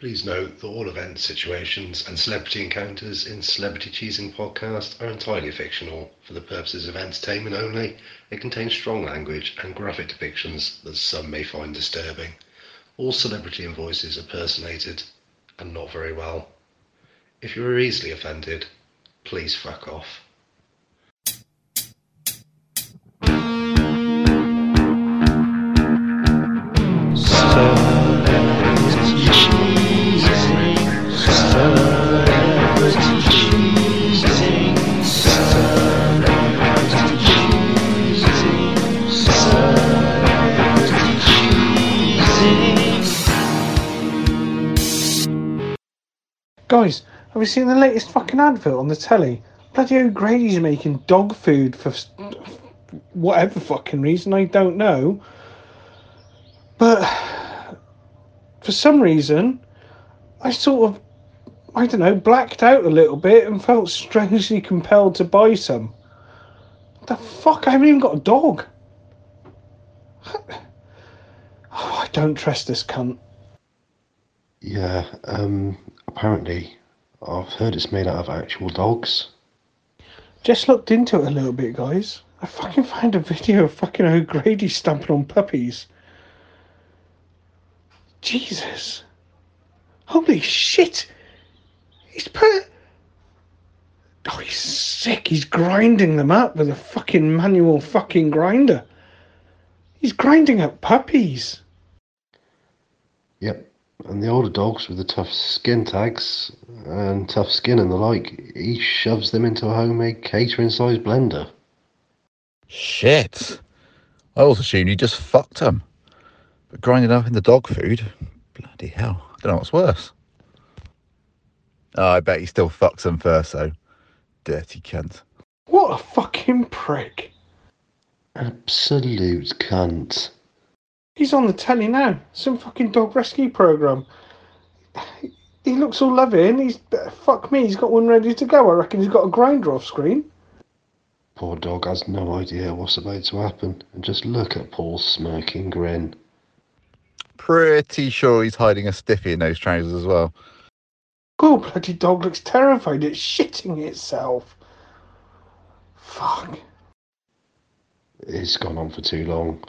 Please note that all event situations and celebrity encounters in Celebrity Cheesing Podcast are entirely fictional for the purposes of entertainment only. It contains strong language and graphic depictions that some may find disturbing. All celebrity voices are personated and not very well. If you are easily offended, please fuck off. Guys, have you seen the latest fucking advert on the telly? Bloody O'Grady's making dog food for whatever fucking reason, I don't know. But for some reason, I sort of, I don't know, blacked out a little bit and felt strangely compelled to buy some. The fuck? I haven't even got a dog. Oh, I don't trust this cunt. Yeah, um, apparently, I've heard it's made out of actual dogs. Just looked into it a little bit, guys. I fucking found a video of fucking O'Grady stamping on puppies. Jesus. Holy shit. He's put. Oh, he's sick. He's grinding them up with a fucking manual fucking grinder. He's grinding up puppies. Yep, and the older dogs with the tough skin tags and tough skin and the like, he shoves them into a homemade catering sized blender. Shit. I always assumed you just fucked them. But grinding up into dog food? Bloody hell. I don't know what's worse. Oh, I bet he still fucks them first, though. Dirty cunt. What a fucking prick. Absolute cunt. He's on the telly now. Some fucking dog rescue program. He looks all loving. He's fuck me. He's got one ready to go. I reckon he's got a grinder off screen. Poor dog has no idea what's about to happen, and just look at Paul's smirking grin. Pretty sure he's hiding a stiffy in those trousers as well. Oh, bloody dog looks terrified. It's shitting itself. Fuck. It's gone on for too long.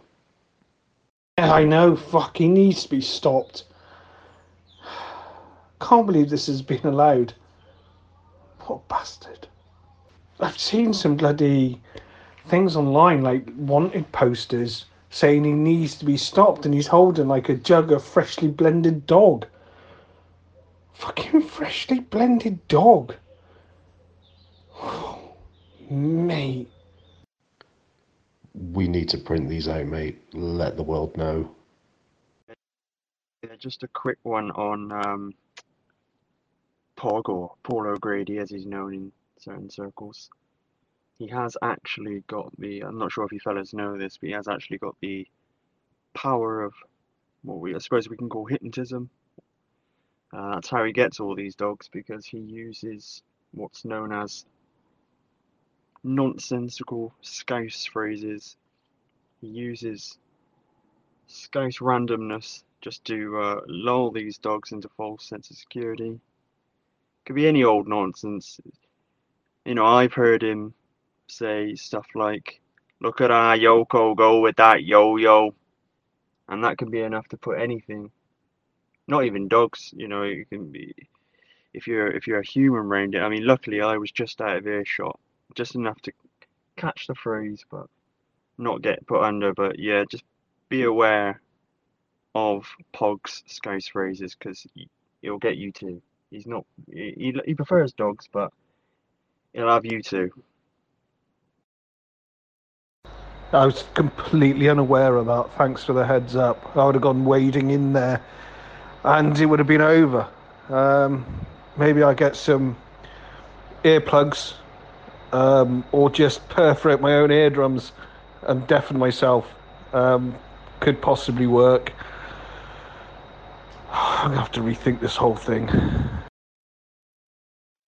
I know. Fuck. He needs to be stopped. Can't believe this has been allowed. What a bastard. I've seen some bloody things online, like wanted posters saying he needs to be stopped and he's holding like a jug of freshly blended dog. Fucking freshly blended dog. Mate. We need to print these out, mate. Let the world know. Yeah, just a quick one on um, Pog or Paul O'Grady, as he's known in certain circles. He has actually got the. I'm not sure if you fellas know this, but he has actually got the power of what we I suppose we can call hypnotism. Uh, that's how he gets all these dogs because he uses what's known as nonsensical scouse phrases. He uses scouse randomness just to uh, lull these dogs into false sense of security. Could be any old nonsense. You know, I've heard him say stuff like, "Look at our Yoko go with that yo-yo," and that can be enough to put anything. Not even dogs. You know, it can be if you're if you're a human around it. I mean, luckily I was just out of earshot, just enough to catch the freeze, but not get put under. But yeah, just be aware of Pog's scouse phrases because he'll get you too. He's not. He, he prefers dogs, but he'll have you too. I was completely unaware of that. Thanks for the heads up. I would have gone wading in there and it would have been over. Um, maybe I get some earplugs um, or just perforate my own eardrums and deafen myself. Um, could possibly work. I'm to have to rethink this whole thing.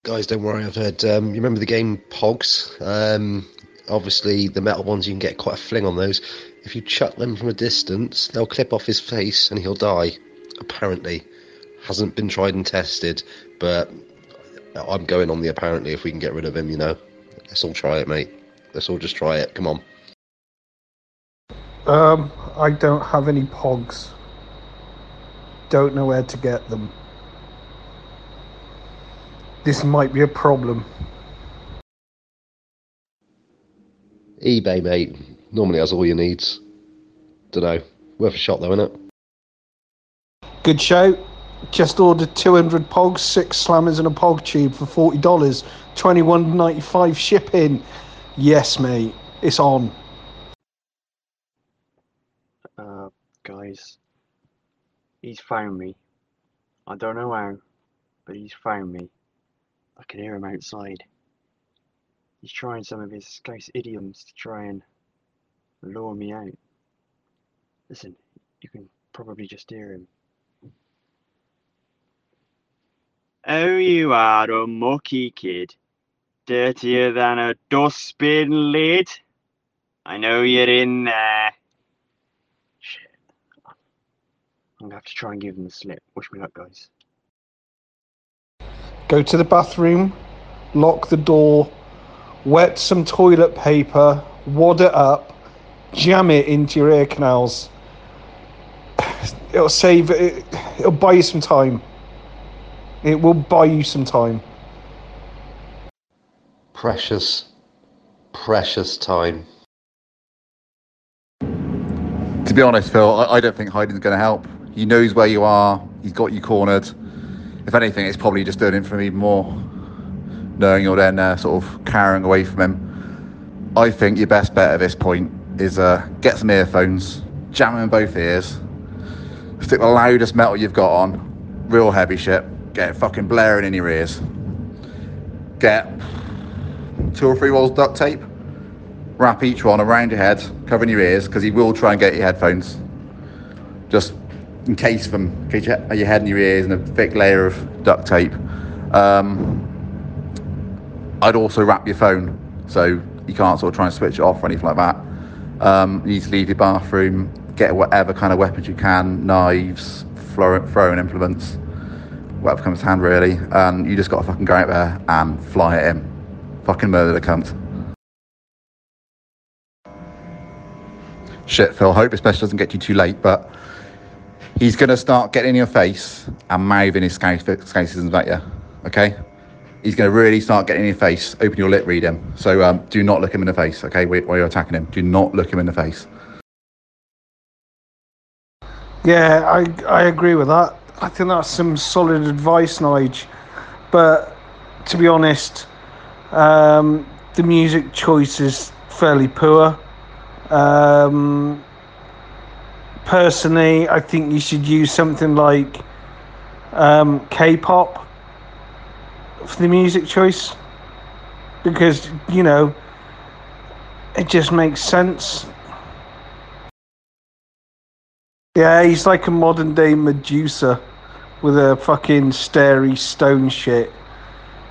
Guys, don't worry. I've heard. Um, you remember the game Pogs? Um, obviously, the metal ones you can get quite a fling on those. If you chuck them from a distance, they'll clip off his face and he'll die. Apparently, Hasn't been tried and tested, but I'm going on the apparently if we can get rid of him, you know. Let's all try it, mate. Let's all just try it. Come on. Um, I don't have any pogs. Don't know where to get them. This might be a problem. eBay, mate. Normally has all your needs. Dunno. Worth a shot though, isn't it? Good show. Just ordered 200 pogs, six slammers, and a pog tube for $40. $21.95 shipping. Yes, mate. It's on. Uh, guys, he's found me. I don't know how, but he's found me. I can hear him outside. He's trying some of his Scouse idioms to try and lure me out. Listen, you can probably just hear him. Oh, you are a mucky kid. Dirtier than a dustbin lid. I know you're in there. Shit. I'm gonna have to try and give him the slip. Wish me luck, guys. Go to the bathroom, lock the door, wet some toilet paper, wad it up, jam it into your ear canals. It'll save it. It'll buy you some time. It will buy you some time. Precious, precious time. To be honest, Phil, I, I don't think hiding's going to help. He knows where you are. He's got you cornered. If anything, it's probably just doing it for him even more, knowing you're then uh, sort of carrying away from him. I think your best bet at this point is uh, get some earphones, jam them in both ears, stick the loudest metal you've got on, real heavy shit, get it fucking blaring in your ears. Get two or three rolls of duct tape, wrap each one around your head, covering your ears, because he will try and get your headphones. Just in case them, in case your, head and your ears, and a thick layer of duct tape. Um, I'd also wrap your phone so you can't sort of try and switch it off or anything like that. Um, you need to leave your bathroom, get whatever kind of weapons you can, knives, throw- throwing implements, whatever comes to hand really. And you just got to fucking go out there and fly at him. Fucking murder the cunt. Shit, Phil. Hope this doesn't get you too late, but he's going to start getting in your face and mouthing his scousisms at you. Okay? He's going to really start getting in your face. Open your lip, read him. So um, do not look him in the face, okay? While you're attacking him, do not look him in the face. Yeah, I I agree with that. I think that's some solid advice, Nige. But to be honest, um, the music choice is fairly poor. Um, personally, I think you should use something like um, K-pop for the music choice because you know it just makes sense. Yeah, he's like a modern day Medusa with a fucking starry stone shit.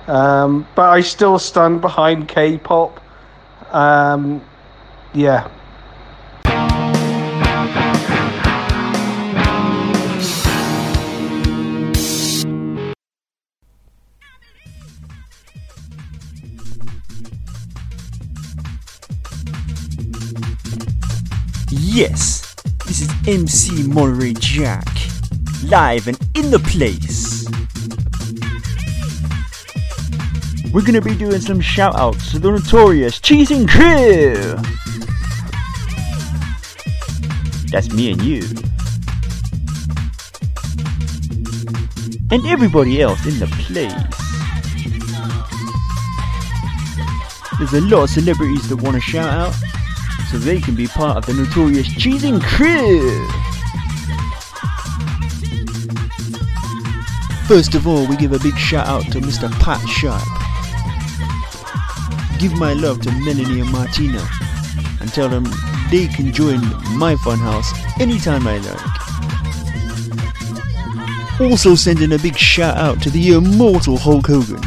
Um, but I still stand behind K-pop. Um, yeah. Yes, this is MC Monterey Jack, live and in the place. We're gonna be doing some shout outs to the notorious Cheesing Crew. That's me and you. And everybody else in the place. There's a lot of celebrities that want to shout out, so they can be part of the notorious Cheesing Crew. First of all, we give a big shout out to Mr. Pat Sharp. Give my love to Melanie and Martina and tell them they can join my funhouse anytime I like. Also sending a big shout out to the immortal Hulk Hogan.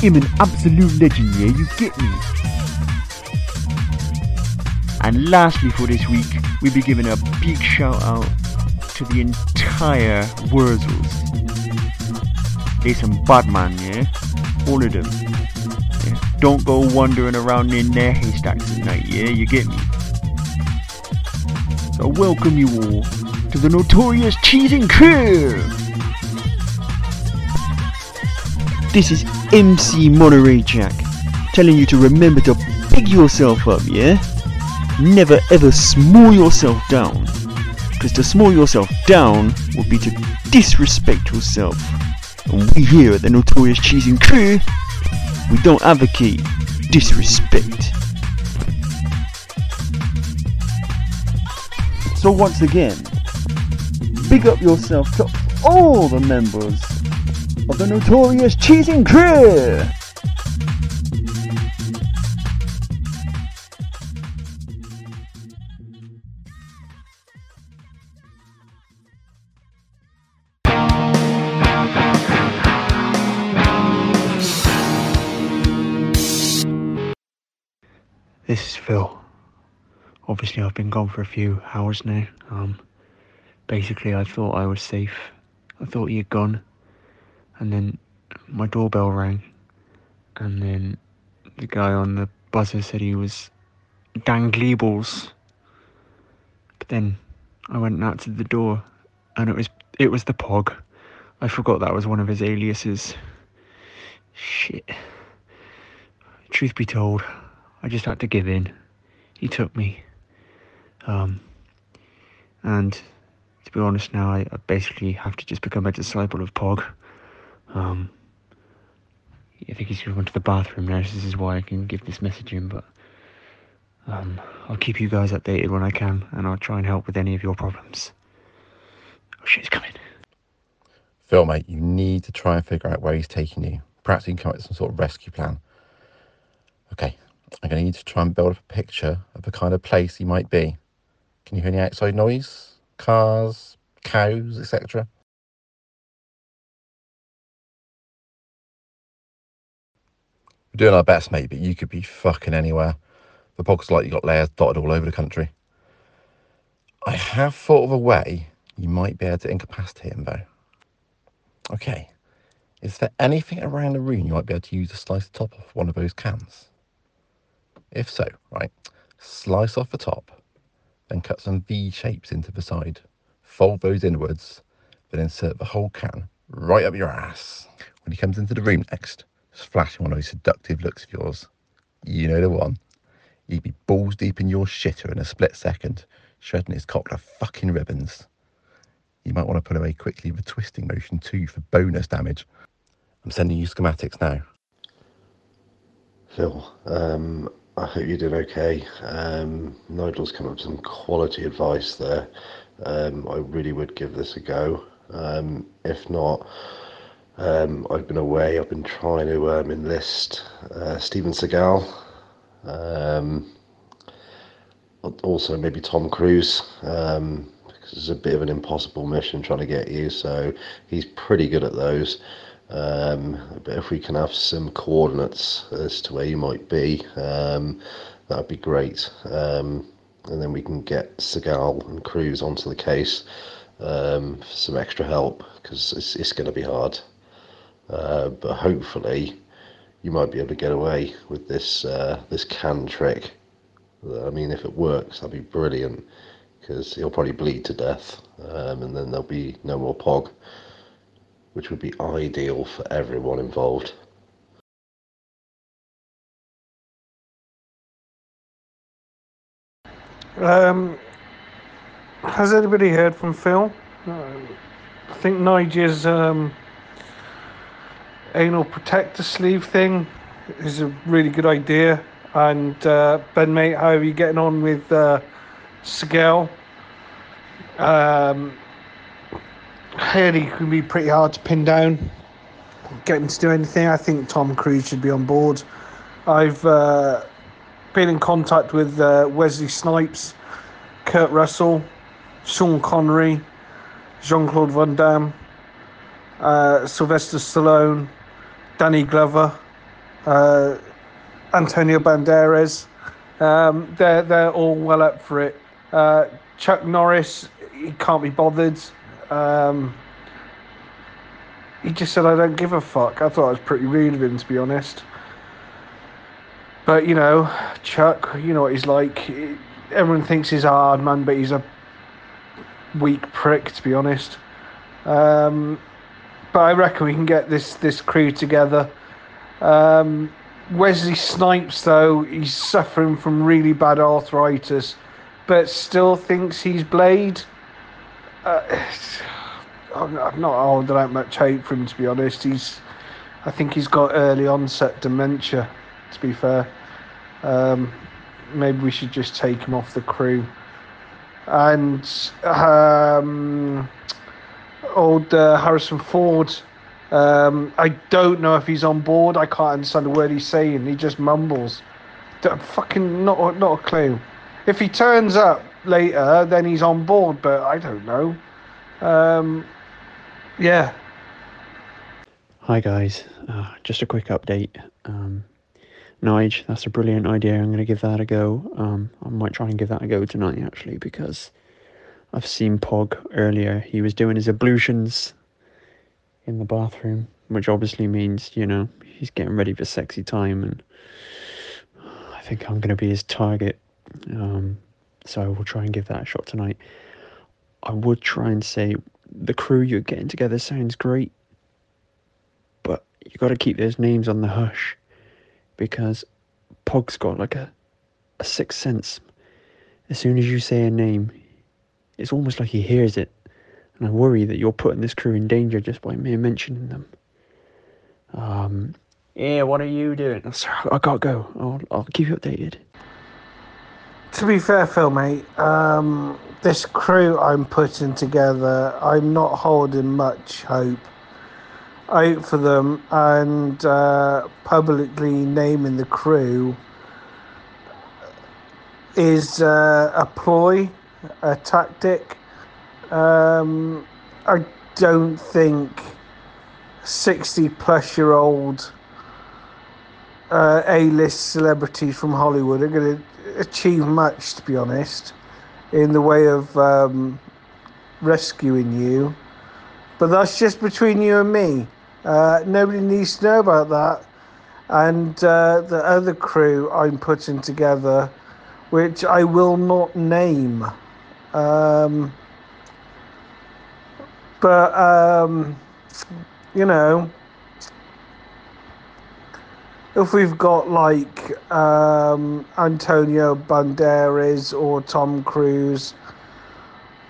Him an absolute legend, yeah, you get me. And lastly for this week, we'll be giving a big shout out to the entire Kaya Wurzels. They some bad man, yeah? All of them. Yeah? Don't go wandering around in their haystacks at night, yeah? You get me? So welcome you all to the notorious cheesing crew! This is MC Monterey Jack telling you to remember to pick yourself up, yeah? Never ever small yourself down. Because to small yourself down would be to disrespect yourself. And we here at the Notorious Cheesing Crew, we don't advocate disrespect. So once again, big up yourself to all the members of the Notorious Cheesing Crew! Phil. Obviously, I've been gone for a few hours now. Um, basically, I thought I was safe. I thought you'd gone, and then my doorbell rang, and then the guy on the buzzer said he was Dan Gleebles. But then I went out to the door, and it was it was the Pog. I forgot that was one of his aliases. Shit. Truth be told, I just had to give in. He took me. Um, and to be honest now, I, I basically have to just become a disciple of Pog. Um, I think he's gone to the bathroom now, so this is why I can give this message in, but um, I'll keep you guys updated when I can, and I'll try and help with any of your problems. Oh shit, he's coming. Phil, mate, you need to try and figure out where he's taking you. Perhaps you can come up with some sort of rescue plan. Okay, I'm going to need to try and build up a picture of the kind of place he might be. Can you hear any outside noise? Cars, cows, etc.? We're doing our best, mate, but you could be fucking anywhere. The pocket's like you got layers dotted all over the country. I have thought of a way you might be able to incapacitate him, though. Okay. Is there anything around the room you might be able to use to slice the top off one of those cans? If so, right, slice off the top, then cut some V shapes into the side, fold those inwards, then insert the whole can right up your ass. When he comes into the room next, just flash him one of those seductive looks of yours. You know the one. He'd be balls deep in your shitter in a split second, shredding his cock like fucking ribbons. You might want to put away quickly with a twisting motion too for bonus damage. I'm sending you schematics now. Phil, um, I hope you're doing okay. Um, Nigel's come up with some quality advice there. Um, I really would give this a go. Um, if not, um, I've been away. I've been trying to um, enlist uh, Steven Seagal. Um, also, maybe Tom Cruise. Um, because it's a bit of an impossible mission trying to get you. So he's pretty good at those. Um, but if we can have some coordinates as to where you might be, um, that would be great. Um, and then we can get Seagal and Cruise onto the case um, for some extra help because it's, it's going to be hard. Uh, but hopefully, you might be able to get away with this uh, this can trick. I mean, if it works, that'd be brilliant because he'll probably bleed to death, um, and then there'll be no more Pog which would be ideal for everyone involved. Um, has anybody heard from Phil? Um, I think Nigel's um, anal protector sleeve thing is a really good idea. And uh, Ben, mate, how are you getting on with uh, Seagal? Um, Haley can be pretty hard to pin down. Get him to do anything. I think Tom Cruise should be on board. I've uh, been in contact with uh, Wesley Snipes, Kurt Russell, Sean Connery, Jean Claude Van Damme, uh, Sylvester Stallone, Danny Glover, uh, Antonio Banderas. Um, they're they're all well up for it. Uh, Chuck Norris, he can't be bothered. Um, he just said, I don't give a fuck. I thought it was pretty rude of him, to be honest. But, you know, Chuck, you know what he's like. Everyone thinks he's a hard man, but he's a weak prick, to be honest. Um, but I reckon we can get this, this crew together. Um, Wesley Snipes, though, he's suffering from really bad arthritis, but still thinks he's Blade. Uh, I'm not holding out much hope for him, to be honest. He's, I think he's got early onset dementia. To be fair, um, maybe we should just take him off the crew. And um, old uh, Harrison Ford. Um, I don't know if he's on board. I can't understand a word he's saying. He just mumbles. Fucking not not a clue. If he turns up later, then he's on board. But I don't know. Um, yeah. Hi guys, uh, just a quick update. Um, Nige, that's a brilliant idea. I'm going to give that a go. Um, I might try and give that a go tonight actually because I've seen Pog earlier. He was doing his ablutions in the bathroom, which obviously means you know he's getting ready for sexy time, and I think I'm going to be his target. Um, so I will try and give that a shot tonight. I would try and say the crew you're getting together sounds great, but you got to keep those names on the hush because Pog's got like a a sixth sense. As soon as you say a name, it's almost like he hears it, and I worry that you're putting this crew in danger just by mere mentioning them. Um, yeah, what are you doing? Sorry, I gotta go. I'll I'll keep you updated. To be fair, Phil, mate, um, this crew I'm putting together, I'm not holding much hope out for them, and uh, publicly naming the crew is uh, a ploy, a tactic. Um, I don't think 60 plus year old uh, A list celebrities from Hollywood are going to achieve much, to be honest, in the way of um, rescuing you. But that's just between you and me. Uh, nobody needs to know about that. And uh, the other crew I'm putting together, which I will not name. Um, but, um, you know, if we've got like um, Antonio Banderas or Tom Cruise,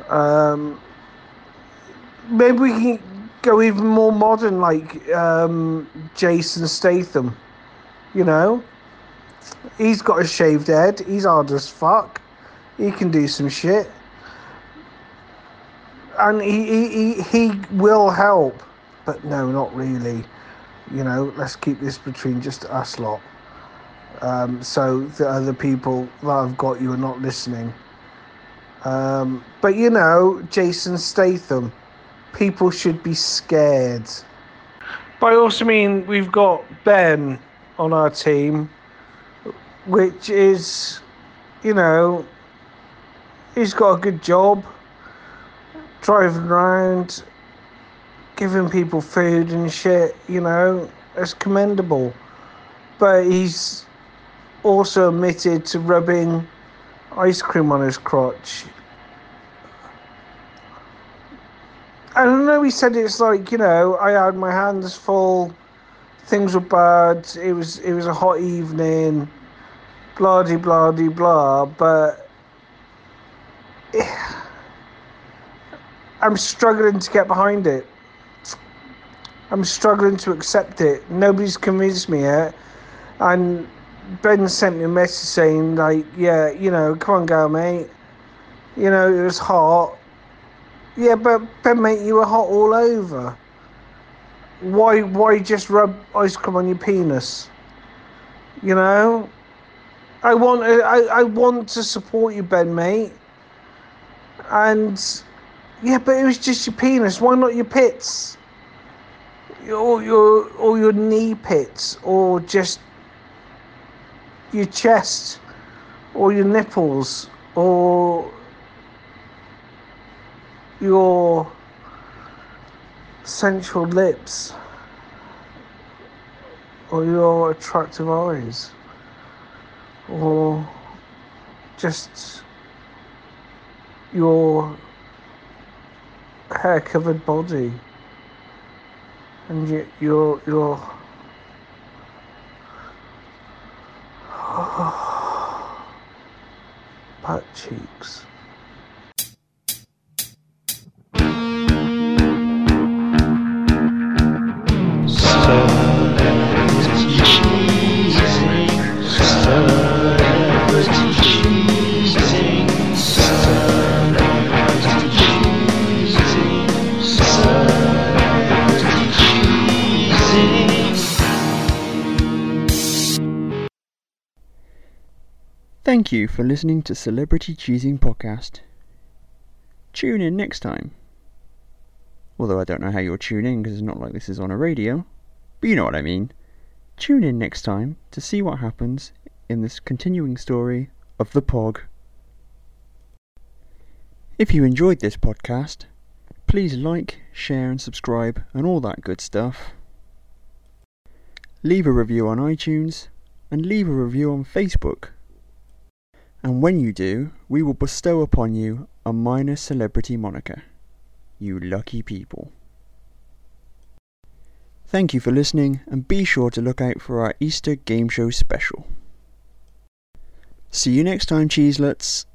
um, maybe we can go even more modern, like um, Jason Statham. You know, he's got a shaved head. He's hard as fuck. He can do some shit, and he he he, he will help. But no, not really you know, let's keep this between just us lot. Um, so the other people that I've got you are not listening. Um, but you know, Jason Statham, people should be scared. But I also mean we've got Ben on our team, which is, you know, he's got a good job, driving around, giving people food and shit, you know, it's commendable. But he's also admitted to rubbing ice cream on his crotch. I don't know, he said it's like, you know, I had my hands full, things were bad, it was it was a hot evening, blah de blah de blah, but I'm struggling to get behind it. I'm struggling to accept it. Nobody's convinced me yet. And Ben sent me a message saying, like, yeah, you know, come on, go, mate. You know, it was hot. Yeah, but Ben, mate, you were hot all over. Why, why just rub ice cream on your penis? You know, I want, I, I want to support you, Ben, mate. And yeah, but it was just your penis. Why not your pits? Or your or your knee pits or just your chest or your nipples or your sensual lips or your attractive eyes or just your hair covered body and your your your butt cheeks. Thank you for listening to Celebrity Cheesing Podcast. Tune in next time. Although I don't know how you'll tune in because it's not like this is on a radio. But you know what I mean. Tune in next time to see what happens in this continuing story of the Pog. If you enjoyed this podcast, please like, share, and subscribe, and all that good stuff. Leave a review on iTunes, and leave a review on Facebook. And when you do, we will bestow upon you a minor celebrity moniker. You lucky people. Thank you for listening, and be sure to look out for our Easter game show special. See you next time, cheeselets.